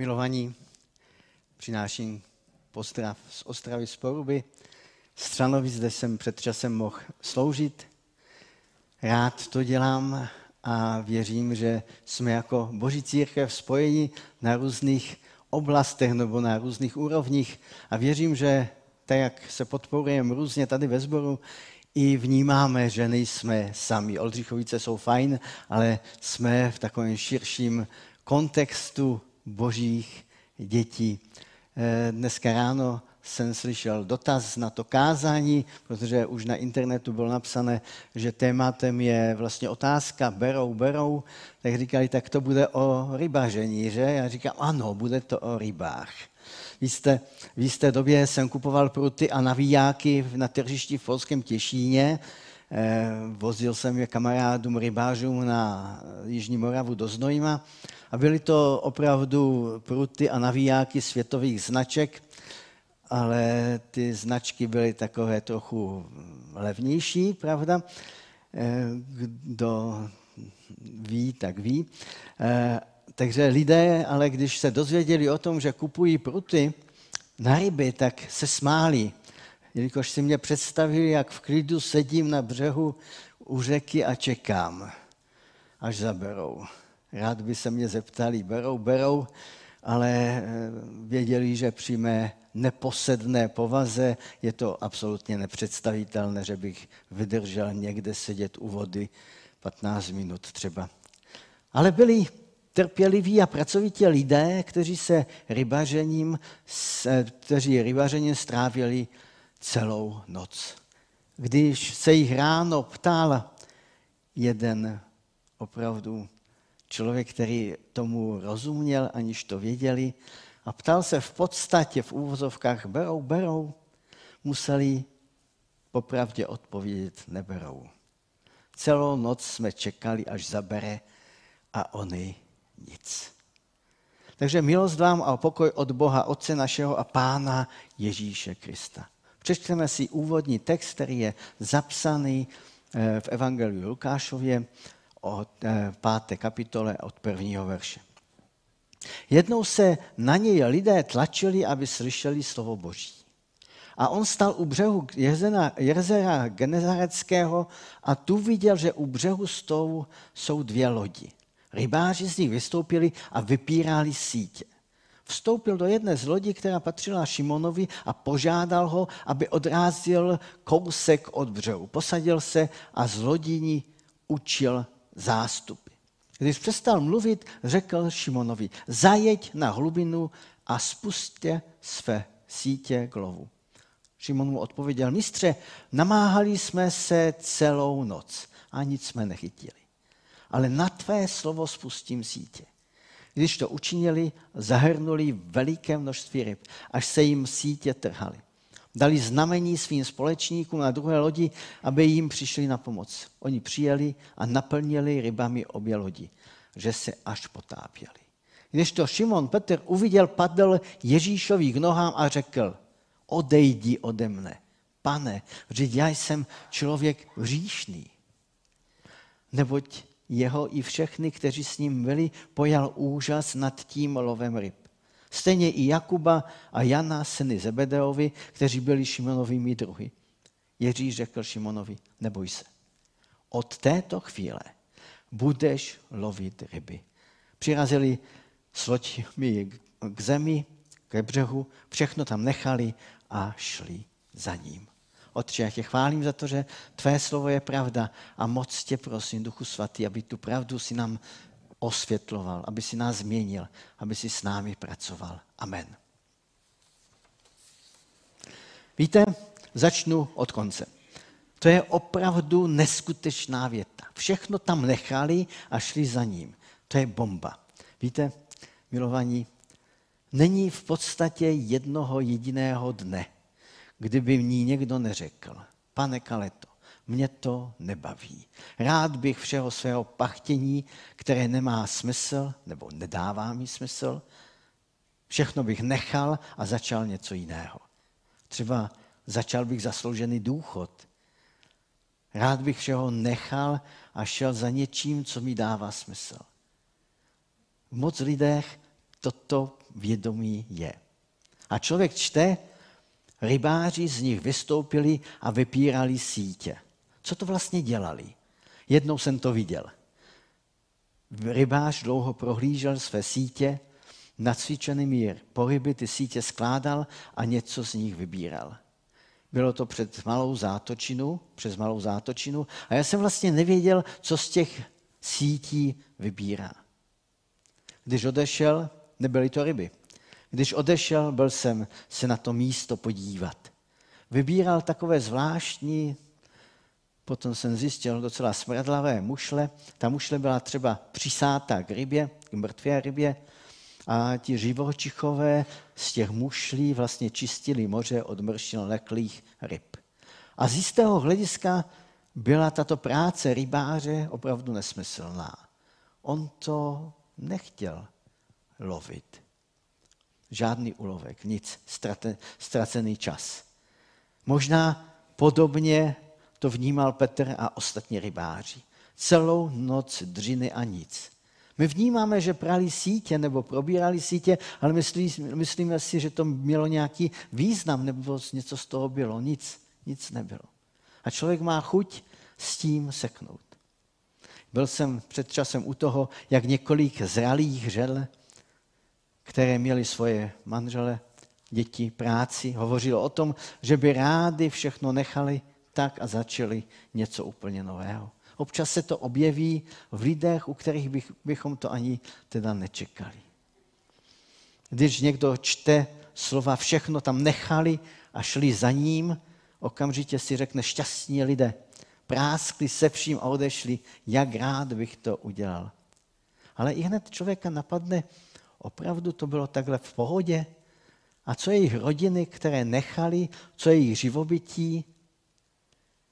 Milovaní, přináším pozdrav z Ostravy z Poruby. Střanovi zde jsem před časem mohl sloužit. Rád to dělám a věřím, že jsme jako Boží církev spojeni na různých oblastech nebo na různých úrovních a věřím, že tak, jak se podporujeme různě tady ve sboru, i vnímáme, že nejsme sami. Oldřichovice jsou fajn, ale jsme v takovém širším kontextu božích dětí. Eh, dneska ráno jsem slyšel dotaz na to kázání, protože už na internetu bylo napsané, že tématem je vlastně otázka berou, berou. Tak říkali, tak to bude o rybaření, že? Já říkám, ano, bude to o rybách. V jisté, v jisté době jsem kupoval pruty a navíjáky na tržišti v Polském Těšíně. Eh, vozil jsem je kamarádům rybářům na Jižní Moravu do Znojma a byly to opravdu pruty a navíjáky světových značek, ale ty značky byly takové trochu levnější, pravda? Eh, kdo ví, tak ví. Eh, takže lidé, ale když se dozvěděli o tom, že kupují pruty na ryby, tak se smáli. Jelikož si mě představili, jak v klidu sedím na břehu u řeky a čekám, až zaberou. Rád by se mě zeptali, berou, berou, ale eh, věděli, že při mé neposedné povaze je to absolutně nepředstavitelné, že bych vydržel někde sedět u vody 15 minut třeba. Ale byli trpěliví a pracovitě lidé, kteří se rybařením, kteří rybařením strávili celou noc. Když se jich ráno ptal jeden opravdu člověk, který tomu rozuměl, aniž to věděli, a ptal se v podstatě v úvozovkách, berou, berou, museli popravdě odpovědět, neberou. Celou noc jsme čekali, až zabere a oni nic. Takže milost vám a pokoj od Boha, Otce našeho a Pána Ježíše Krista. Přečteme si úvodní text, který je zapsaný eh, v Evangeliu Lukášově od eh, páté kapitole od prvního verše. Jednou se na něj lidé tlačili, aby slyšeli slovo Boží. A on stal u břehu jezera Genezareckého a tu viděl, že u břehu stou jsou dvě lodi. Rybáři z nich vystoupili a vypírali sítě. Vstoupil do jedné z lodí, která patřila Šimonovi a požádal ho, aby odrázil kousek od břehu. Posadil se a z lodíní učil zástupy. Když přestal mluvit, řekl Šimonovi, zajeď na hlubinu a spustě své sítě k lovu. Šimon mu odpověděl, mistře, namáhali jsme se celou noc a nic jsme nechytili ale na tvé slovo spustím sítě. Když to učinili, zahrnuli veliké množství ryb, až se jim sítě trhaly. Dali znamení svým společníkům na druhé lodi, aby jim přišli na pomoc. Oni přijeli a naplnili rybami obě lodi, že se až potápěli. Když to Šimon Petr uviděl, padl Ježíšových nohám a řekl, odejdi ode mne. Pane, vždyť já jsem člověk hříšný. Neboť jeho i všechny, kteří s ním byli, pojal úžas nad tím lovem ryb. Stejně i Jakuba a Jana, syny Zebedeovi, kteří byli Šimonovými druhy. Ježíš řekl Šimonovi, neboj se. Od této chvíle budeš lovit ryby. Přirazili s loďmi k zemi, ke břehu, všechno tam nechali a šli za ním. Otče, já tě chválím za to, že tvé slovo je pravda a moc tě prosím, Duchu Svatý, aby tu pravdu si nám osvětloval, aby si nás změnil, aby si s námi pracoval. Amen. Víte, začnu od konce. To je opravdu neskutečná věta. Všechno tam nechali a šli za ním. To je bomba. Víte, milovaní, není v podstatě jednoho jediného dne, kdyby ní někdo neřekl, pane Kaleto, mě to nebaví. Rád bych všeho svého pachtění, které nemá smysl, nebo nedává mi smysl, všechno bych nechal a začal něco jiného. Třeba začal bych zasloužený důchod. Rád bych všeho nechal a šel za něčím, co mi dává smysl. V moc lidech toto vědomí je. A člověk čte, rybáři z nich vystoupili a vypírali sítě. Co to vlastně dělali? Jednou jsem to viděl. Rybář dlouho prohlížel své sítě, nacvičený mír pohyby ty sítě skládal a něco z nich vybíral. Bylo to před malou zátočinu, přes malou zátočinu a já jsem vlastně nevěděl, co z těch sítí vybírá. Když odešel, nebyly to ryby. Když odešel, byl jsem se na to místo podívat. Vybíral takové zvláštní, potom jsem zjistil docela smradlavé mušle. Ta mušle byla třeba přisátá k rybě, k mrtvé rybě, a ti živočichové z těch mušlí vlastně čistili moře od mršin leklých ryb. A z jistého hlediska byla tato práce rybáře opravdu nesmyslná. On to nechtěl lovit. Žádný ulovek, nic, ztracený čas. Možná podobně to vnímal Petr a ostatní rybáři. Celou noc dřiny a nic. My vnímáme, že prali sítě nebo probírali sítě, ale myslí, myslíme si, že to mělo nějaký význam nebo něco z toho bylo. Nic, nic nebylo. A člověk má chuť s tím seknout. Byl jsem před časem u toho, jak několik zralých žel, které měly svoje manžele, děti, práci, hovořilo o tom, že by rádi všechno nechali tak a začali něco úplně nového. Občas se to objeví v lidech, u kterých bych, bychom to ani teda nečekali. Když někdo čte slova, všechno tam nechali a šli za ním, okamžitě si řekne šťastní lidé. Práskli se vším a odešli, jak rád bych to udělal. Ale i hned člověka napadne, opravdu to bylo takhle v pohodě? A co jejich rodiny, které nechali, co jejich živobytí?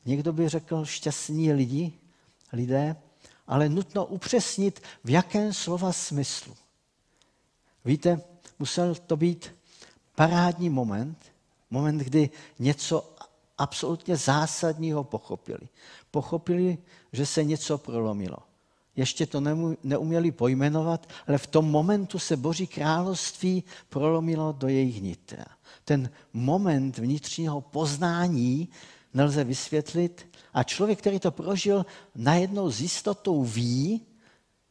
Někdo by řekl šťastní lidi, lidé, ale nutno upřesnit, v jakém slova smyslu. Víte, musel to být parádní moment, moment, kdy něco absolutně zásadního pochopili. Pochopili, že se něco prolomilo. Ještě to neuměli pojmenovat, ale v tom momentu se Boží království prolomilo do jejich nitra. Ten moment vnitřního poznání nelze vysvětlit, a člověk, který to prožil, najednou s jistotou ví,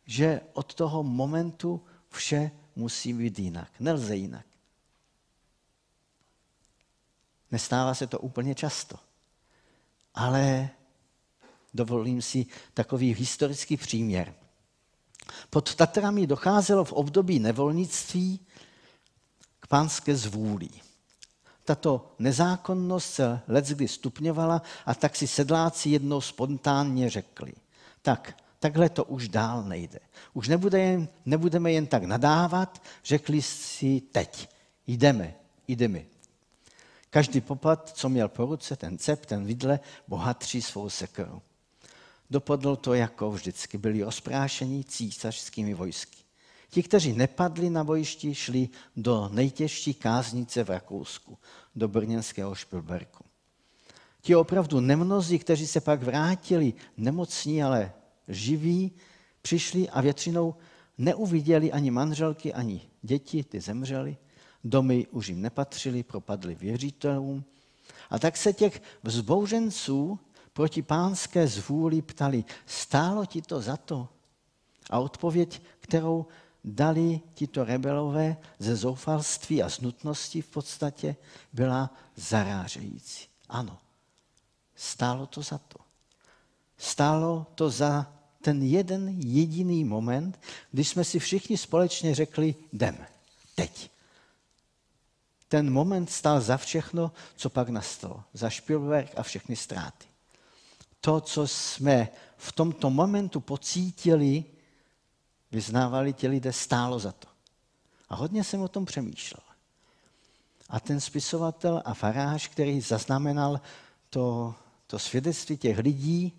že od toho momentu vše musí být jinak. Nelze jinak. Nestává se to úplně často. Ale dovolím si takový historický příměr. Pod Tatrami docházelo v období nevolnictví k pánské zvůli. Tato nezákonnost se leckdy stupňovala a tak si sedláci jednou spontánně řekli, tak, takhle to už dál nejde. Už nebude jen, nebudeme jen tak nadávat, řekli si teď, jdeme, jdeme. Každý popad, co měl po ruce, ten cep, ten vidle, bohatří svou sekerou. Dopadlo to jako vždycky, byli osprášení císařskými vojsky. Ti, kteří nepadli na bojišti, šli do nejtěžší káznice v Rakousku, do brněnského Špilberku. Ti opravdu nemnozí, kteří se pak vrátili nemocní, ale živí, přišli a většinou neuviděli ani manželky, ani děti, ty zemřeli. Domy už jim nepatřili, propadli věřitelům. A tak se těch vzbouřenců proti pánské zvůli ptali, stálo ti to za to? A odpověď, kterou dali tito rebelové ze zoufalství a z nutnosti v podstatě, byla zarážející. Ano, stálo to za to. Stálo to za ten jeden jediný moment, když jsme si všichni společně řekli, jdeme, teď. Ten moment stál za všechno, co pak nastalo. Za Spielberg a všechny ztráty. To, co jsme v tomto momentu pocítili, vyznávali ti lidé, stálo za to. A hodně jsem o tom přemýšlel. A ten spisovatel a farář, který zaznamenal to, to svědectví těch lidí,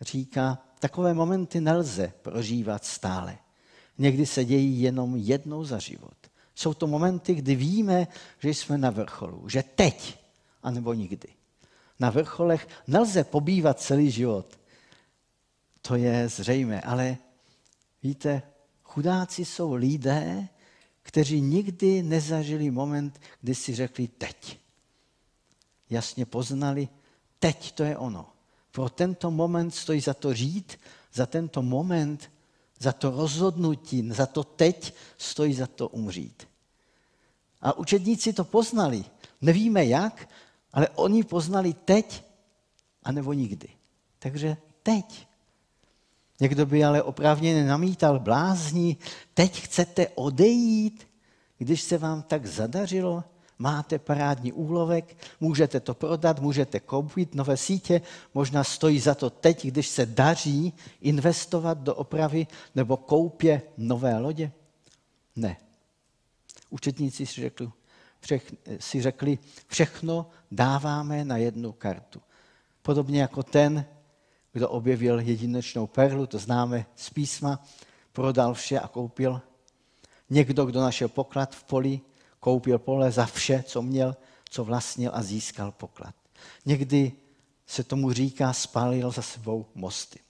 říká, takové momenty nelze prožívat stále. Někdy se dějí jenom jednou za život. Jsou to momenty, kdy víme, že jsme na vrcholu, že teď, anebo nikdy. Na vrcholech nelze pobývat celý život. To je zřejmé, ale Víte, chudáci jsou lidé, kteří nikdy nezažili moment, kdy si řekli teď. Jasně poznali, teď to je ono. Pro tento moment stojí za to žít, za tento moment, za to rozhodnutí, za to teď stojí za to umřít. A učedníci to poznali. Nevíme jak, ale oni poznali teď, anebo nikdy. Takže teď. Někdo by ale oprávněně namítal, blázni, teď chcete odejít, když se vám tak zadařilo, máte parádní úlovek, můžete to prodat, můžete koupit nové sítě, možná stojí za to teď, když se daří investovat do opravy nebo koupě nové lodě? Ne. Učetníci si řekli, všech, si řekli, všechno dáváme na jednu kartu. Podobně jako ten, kdo objevil jedinečnou perlu, to známe z písma, prodal vše a koupil. Někdo, kdo našel poklad v poli, koupil pole za vše, co měl, co vlastnil a získal poklad. Někdy se tomu říká, spálil za sebou mosty.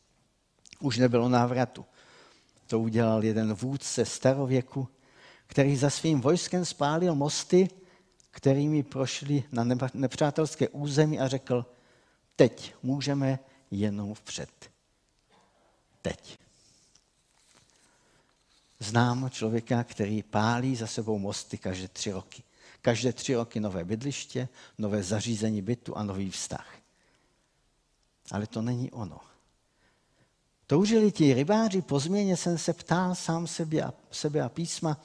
Už nebylo návratu. To udělal jeden vůdce starověku, který za svým vojskem spálil mosty, kterými prošli na nepřátelské území a řekl, teď můžeme jenom vpřed. Teď. Znám člověka, který pálí za sebou mosty každé tři roky. Každé tři roky nové bydliště, nové zařízení bytu a nový vztah. Ale to není ono. Toužili ti rybáři, po změně jsem se ptal sám sebe a, sebe a písma,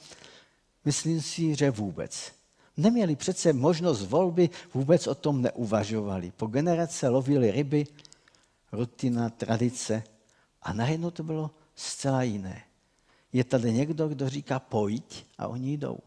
myslím si, že vůbec. Neměli přece možnost volby, vůbec o tom neuvažovali. Po generace lovili ryby, rutina, tradice a najednou to bylo zcela jiné. Je tady někdo, kdo říká pojď a oni jdou.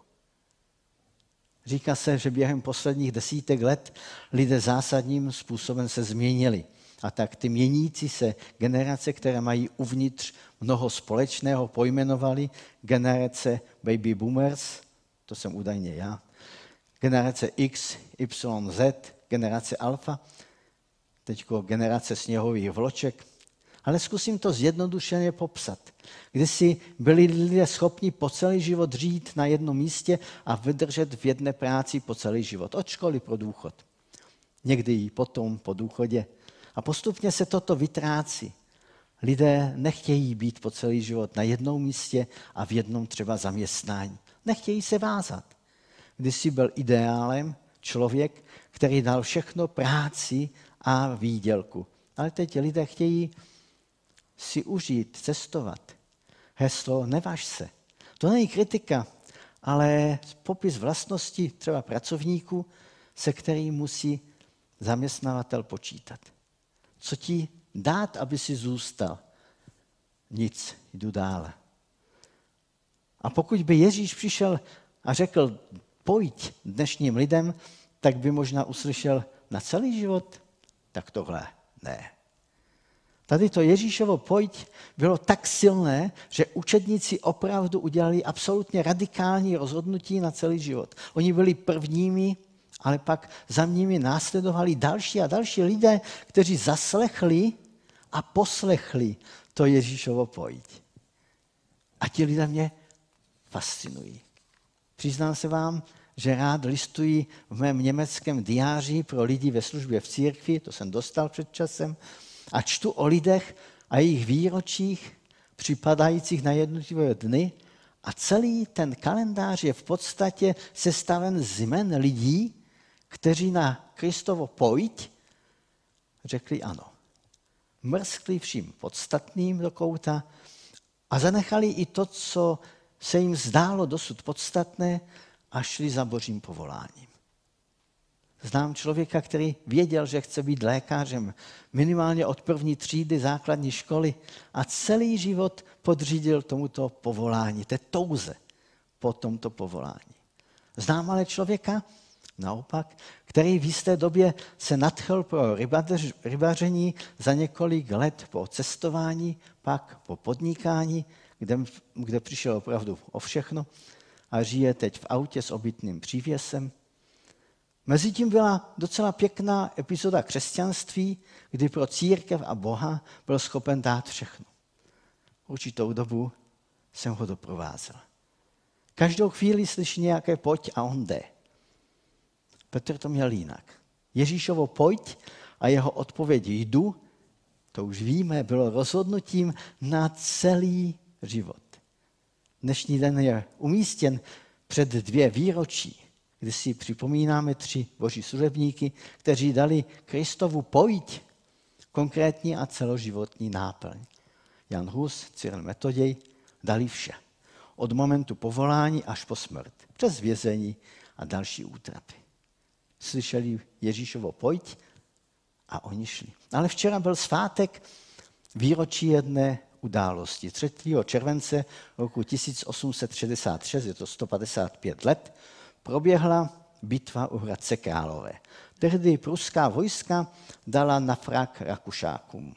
Říká se, že během posledních desítek let lidé zásadním způsobem se změnili. A tak ty měnící se generace, které mají uvnitř mnoho společného, pojmenovali generace baby boomers, to jsem údajně já, generace X, Y, Z, generace alfa, teď generace sněhových vloček, ale zkusím to zjednodušeně popsat. si byli lidé schopni po celý život žít na jednom místě a vydržet v jedné práci po celý život. Od školy po důchod. Někdy i potom po důchodě. A postupně se toto vytrácí. Lidé nechtějí být po celý život na jednom místě a v jednom třeba zaměstnání. Nechtějí se vázat. Si byl ideálem člověk, který dal všechno práci a výdělku. Ale teď lidé chtějí si užít, cestovat. Heslo neváž se. To není kritika, ale popis vlastnosti třeba pracovníků, se kterým musí zaměstnavatel počítat. Co ti dát, aby si zůstal? Nic, jdu dále. A pokud by Ježíš přišel a řekl, pojď dnešním lidem, tak by možná uslyšel na celý život, tak tohle ne. Tady to Ježíšovo pojď bylo tak silné, že učedníci opravdu udělali absolutně radikální rozhodnutí na celý život. Oni byli prvními, ale pak za nimi následovali další a další lidé, kteří zaslechli a poslechli to Ježíšovo pojď. A ti lidé mě fascinují. Přiznám se vám, že rád listuji v mém německém diáři pro lidi ve službě v církvi, to jsem dostal před časem, a čtu o lidech a jejich výročích připadajících na jednotlivé dny a celý ten kalendář je v podstatě sestaven z jmen lidí, kteří na Kristovo pojď řekli ano. Mrskli vším podstatným do kouta a zanechali i to, co se jim zdálo dosud podstatné a šli za božím povoláním. Znám člověka, který věděl, že chce být lékařem, minimálně od první třídy základní školy a celý život podřídil tomuto povolání, té touze po tomto povolání. Znám ale člověka, naopak, který v jisté době se nadchl pro rybaření za několik let po cestování, pak po podnikání, kde, kde přišel opravdu o všechno a žije teď v autě s obytným přívěsem, Mezitím byla docela pěkná epizoda křesťanství, kdy pro církev a Boha byl schopen dát všechno. Určitou dobu jsem ho doprovázel. Každou chvíli slyší nějaké pojď a on jde. Petr to měl jinak. Ježíšovo pojď a jeho odpověď jdu, to už víme, bylo rozhodnutím na celý život. Dnešní den je umístěn před dvě výročí, kdy si připomínáme tři boží služebníky, kteří dali Kristovu pojď konkrétní a celoživotní náplň. Jan Hus, Cyril Metoděj dali vše. Od momentu povolání až po smrt, přes vězení a další útrapy. Slyšeli Ježíšovo pojď a oni šli. Ale včera byl svátek výročí jedné události. 3. července roku 1866, je to 155 let, proběhla bitva u Hradce Králové. Tehdy pruská vojska dala na frak Rakušákům.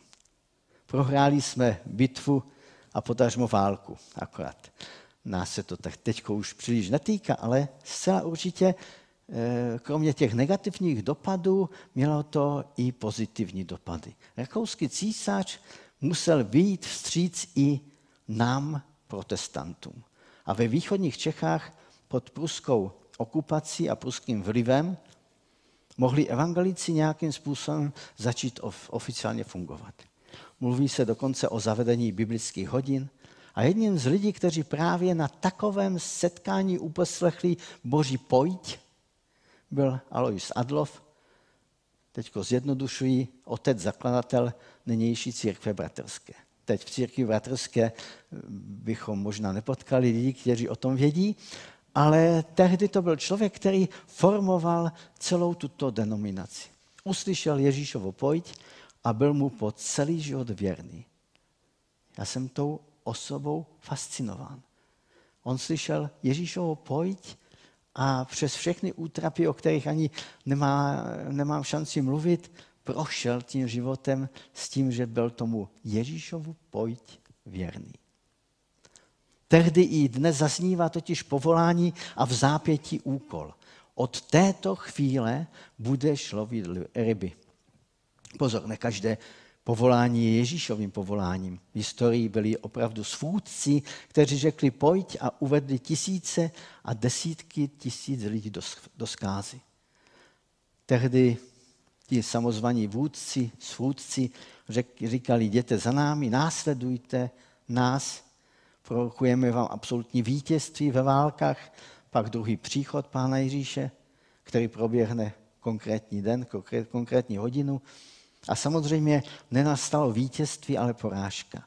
Prohráli jsme bitvu a potažmo válku akorát. Nás se to tak teď už příliš netýká, ale zcela určitě eh, kromě těch negativních dopadů mělo to i pozitivní dopady. Rakouský císař musel vyjít vstříc i nám, protestantům. A ve východních Čechách pod pruskou okupací a pruským vlivem mohli evangelici nějakým způsobem začít oficiálně fungovat. Mluví se dokonce o zavedení biblických hodin. A jedním z lidí, kteří právě na takovém setkání uposlechli Boží pojď, byl Alois Adlov, teďko zjednodušují, otec zakladatel nynější církve bratrské. Teď v církvi bratrské bychom možná nepotkali lidi, kteří o tom vědí, ale tehdy to byl člověk, který formoval celou tuto denominaci. Uslyšel Ježíšovo pojď a byl mu po celý život věrný. Já jsem tou osobou fascinován. On slyšel Ježíšovo pojď a přes všechny útrapy, o kterých ani nemá, nemám šanci mluvit, prošel tím životem s tím, že byl tomu Ježíšovu pojď věrný. Tehdy i dnes zaznívá totiž povolání a v zápětí úkol. Od této chvíle budeš lovit ryby. Pozor, ne každé povolání je Ježíšovým povoláním. V historii byli opravdu svůdci, kteří řekli pojď a uvedli tisíce a desítky tisíc lidí do, do skázy. Tehdy ti samozvaní vůdci, svůdci říkali, jděte za námi, následujte nás, prorokujeme vám absolutní vítězství ve válkách, pak druhý příchod Pána Ježíše, který proběhne konkrétní den, konkrétní hodinu. A samozřejmě nenastalo vítězství, ale porážka.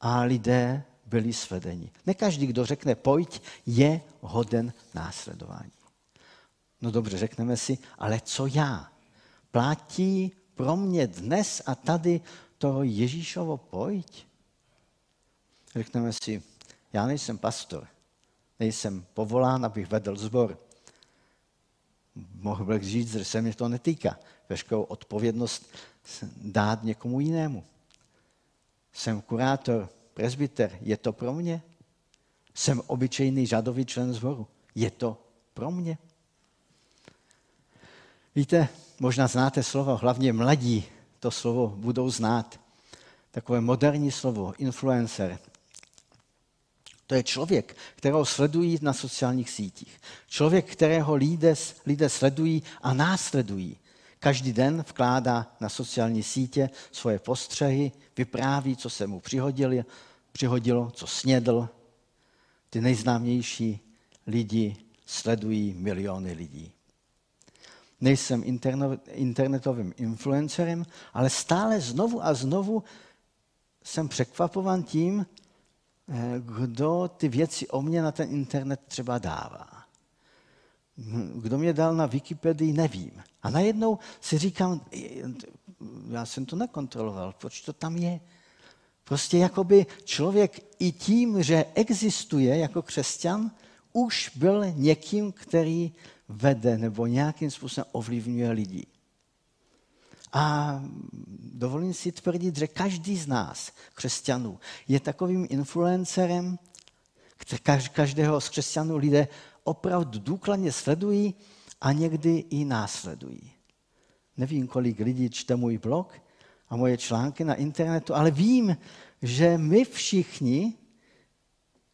A lidé byli svedeni. Ne každý, kdo řekne pojď, je hoden následování. No dobře, řekneme si, ale co já? Platí pro mě dnes a tady to Ježíšovo pojď? Řekneme si, já nejsem pastor, nejsem povolán, abych vedl zbor. Mohl bych říct, že se mě to netýká. Veškerou odpovědnost dát někomu jinému. Jsem kurátor, presbyter, je to pro mě? Jsem obyčejný řadový člen zboru, je to pro mě? Víte, možná znáte slovo, hlavně mladí to slovo budou znát. Takové moderní slovo, influencer. To je člověk, kterého sledují na sociálních sítích. Člověk, kterého lidé, lidé sledují a následují. Každý den vkládá na sociální sítě svoje postřehy, vypráví, co se mu přihodilo, přihodilo co snědl. Ty nejznámější lidi sledují miliony lidí. Nejsem internetovým influencerem, ale stále znovu a znovu jsem překvapovan tím, Eh, kdo ty věci o mě na ten internet třeba dává. Kdo mě dal na Wikipedii, nevím. A najednou si říkám, já jsem to nekontroloval, proč to tam je? Prostě jakoby člověk i tím, že existuje jako křesťan, už byl někým, který vede nebo nějakým způsobem ovlivňuje lidi. A dovolím si tvrdit, že každý z nás, křesťanů, je takovým influencerem, každého z křesťanů lidé opravdu důkladně sledují a někdy i následují. Nevím, kolik lidí čte můj blog a moje články na internetu, ale vím, že my všichni,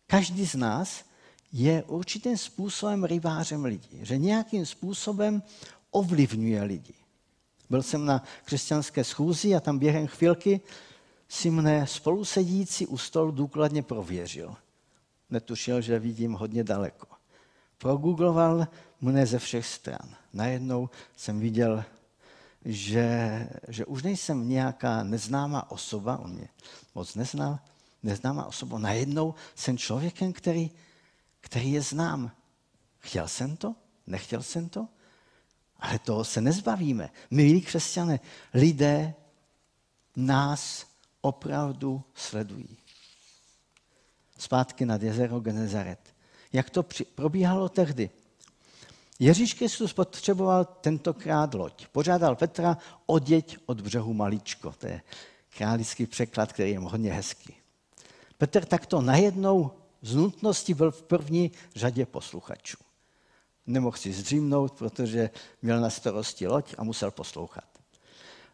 každý z nás, je určitým způsobem rybářem lidí, že nějakým způsobem ovlivňuje lidi. Byl jsem na křesťanské schůzi a tam během chvilky si mne spolusedící u stolu důkladně prověřil. Netušil, že vidím hodně daleko. Progoogloval mne ze všech stran. Najednou jsem viděl, že, že už nejsem nějaká neznámá osoba, on mě moc neznal, neznámá osoba. Najednou jsem člověkem, který, který je znám. Chtěl jsem to? Nechtěl jsem to? Ale toho se nezbavíme. Milí křesťané, lidé nás opravdu sledují. Zpátky nad jezero Genezaret. Jak to probíhalo tehdy? Ježíš Kristus potřeboval tentokrát loď. Požádal Petra oděť od břehu maličko. To je králický překlad, který je hodně hezký. Petr takto najednou z nutnosti byl v první řadě posluchačů. Nemohl si zdřímnout, protože měl na starosti loď a musel poslouchat.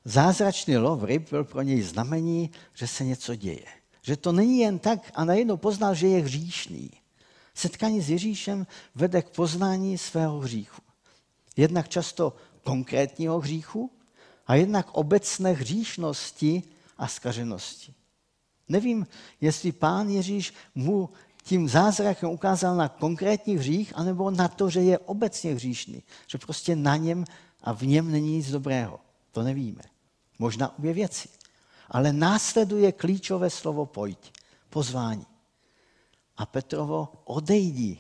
Zázračný lov ryb byl pro něj znamení, že se něco děje. Že to není jen tak a najednou poznal, že je hříšný. Setkání s Ježíšem vede k poznání svého hříchu. Jednak často konkrétního hříchu a jednak obecné hříšnosti a skaženosti. Nevím, jestli pán Ježíš mu tím zázrakem ukázal na konkrétní hřích, anebo na to, že je obecně hříšný. Že prostě na něm a v něm není nic dobrého. To nevíme. Možná obě věci. Ale následuje klíčové slovo pojď, pozvání. A Petrovo odejdi.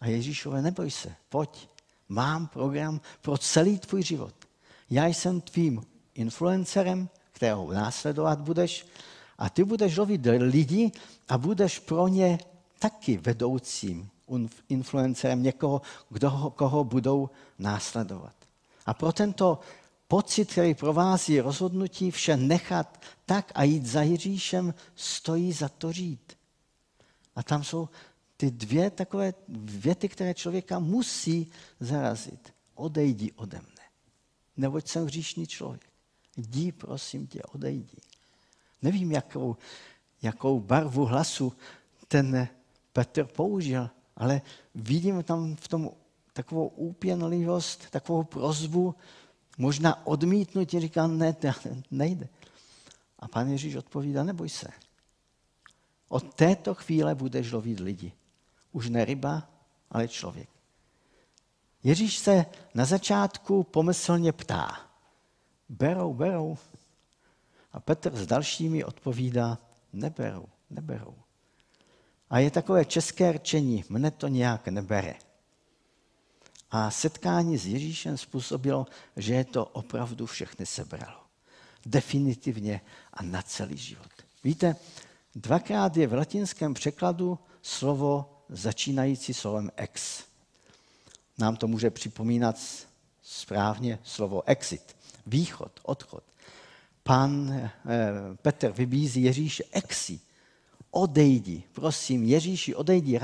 A Ježíšové neboj se, pojď. Mám program pro celý tvůj život. Já jsem tvým influencerem, kterého následovat budeš, a ty budeš lovit lidi a budeš pro ně taky vedoucím influencerem někoho, kdo, koho budou následovat. A pro tento pocit, který provází rozhodnutí vše nechat tak a jít za Ježíšem, stojí za to žít. A tam jsou ty dvě takové věty, které člověka musí zarazit. Odejdi ode mne, neboť jsem hříšný člověk. Jdi, prosím tě, odejdi. Nevím, jakou, jakou barvu hlasu ten Petr použil, ale vidím tam v tom takovou úpěnlivost, takovou prozbu, možná odmítnutí, říká, ne, nejde. A pan Ježíš odpovídá, neboj se. Od této chvíle budeš lovit lidi. Už ne ryba, ale člověk. Ježíš se na začátku pomyslně ptá. Berou, berou. A Petr s dalšími odpovídá, neberou, neberou. A je takové české rčení, mne to nějak nebere. A setkání s Ježíšem způsobilo, že je to opravdu všechny sebralo. Definitivně a na celý život. Víte, dvakrát je v latinském překladu slovo začínající slovem ex. Nám to může připomínat správně slovo exit, východ, odchod pan eh, Petr vybízí Ježíše exi. Odejdi, prosím, Ježíši, odejdi,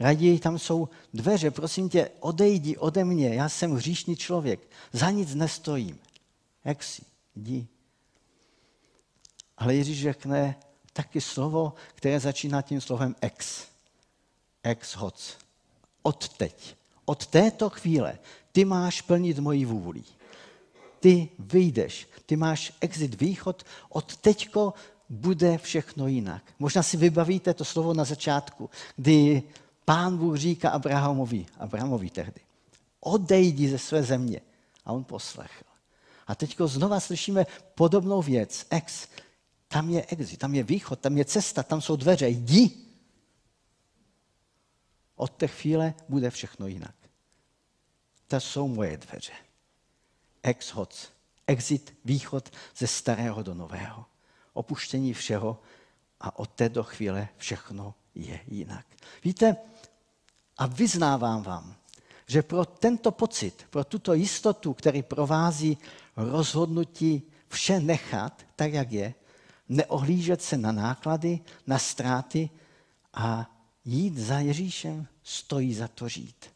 raději tam jsou dveře, prosím tě, odejdi ode mě, já jsem hříšný člověk, za nic nestojím. Exi, jdi. Ale Ježíš řekne taky slovo, které začíná tím slovem ex. Ex hoc. Od teď. Od této chvíle ty máš plnit moji vůli ty vyjdeš, ty máš exit, východ, od teďko bude všechno jinak. Možná si vybavíte to slovo na začátku, kdy pán Bůh říká Abrahamovi, Abrahamovi tehdy, odejdi ze své země. A on poslechl. A teď znova slyšíme podobnou věc. Ex, tam je exit, tam je východ, tam je cesta, tam jsou dveře. Jdi. Od té chvíle bude všechno jinak. To jsou moje dveře ex-hoc, exit, východ ze starého do nového. Opuštění všeho a od této chvíle všechno je jinak. Víte, a vyznávám vám, že pro tento pocit, pro tuto jistotu, který provází rozhodnutí vše nechat tak, jak je, neohlížet se na náklady, na ztráty a jít za Ježíšem, stojí za to žít.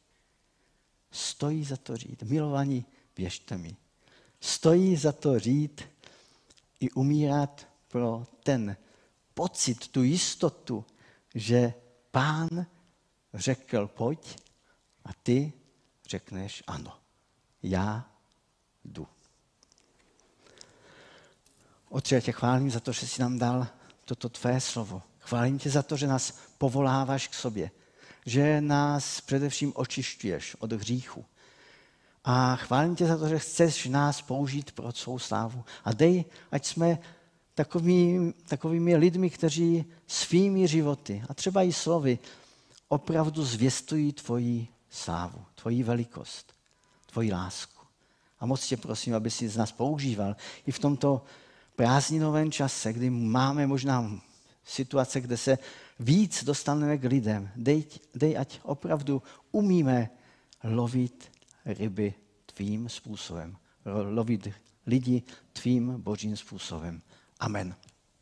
Stojí za to žít. Milovaní, běžte mi. Stojí za to říct i umírat pro ten pocit, tu jistotu, že pán řekl pojď a ty řekneš ano. Já jdu. Otče, já tě chválím za to, že jsi nám dal toto tvé slovo. Chválím tě za to, že nás povoláváš k sobě, že nás především očišťuješ od hříchu. A chválím tě za to, že chceš nás použít pro svou slávu. A dej, ať jsme takový, takovými lidmi, kteří svými životy a třeba i slovy opravdu zvěstují tvoji slávu, tvoji velikost, tvoji lásku. A moc tě prosím, aby si z nás používal i v tomto prázdninovém čase, kdy máme možná situace, kde se víc dostaneme k lidem. Dej, dej ať opravdu umíme lovit ryby tvým způsobem. Lovit lidi tvým božím způsobem. Amen.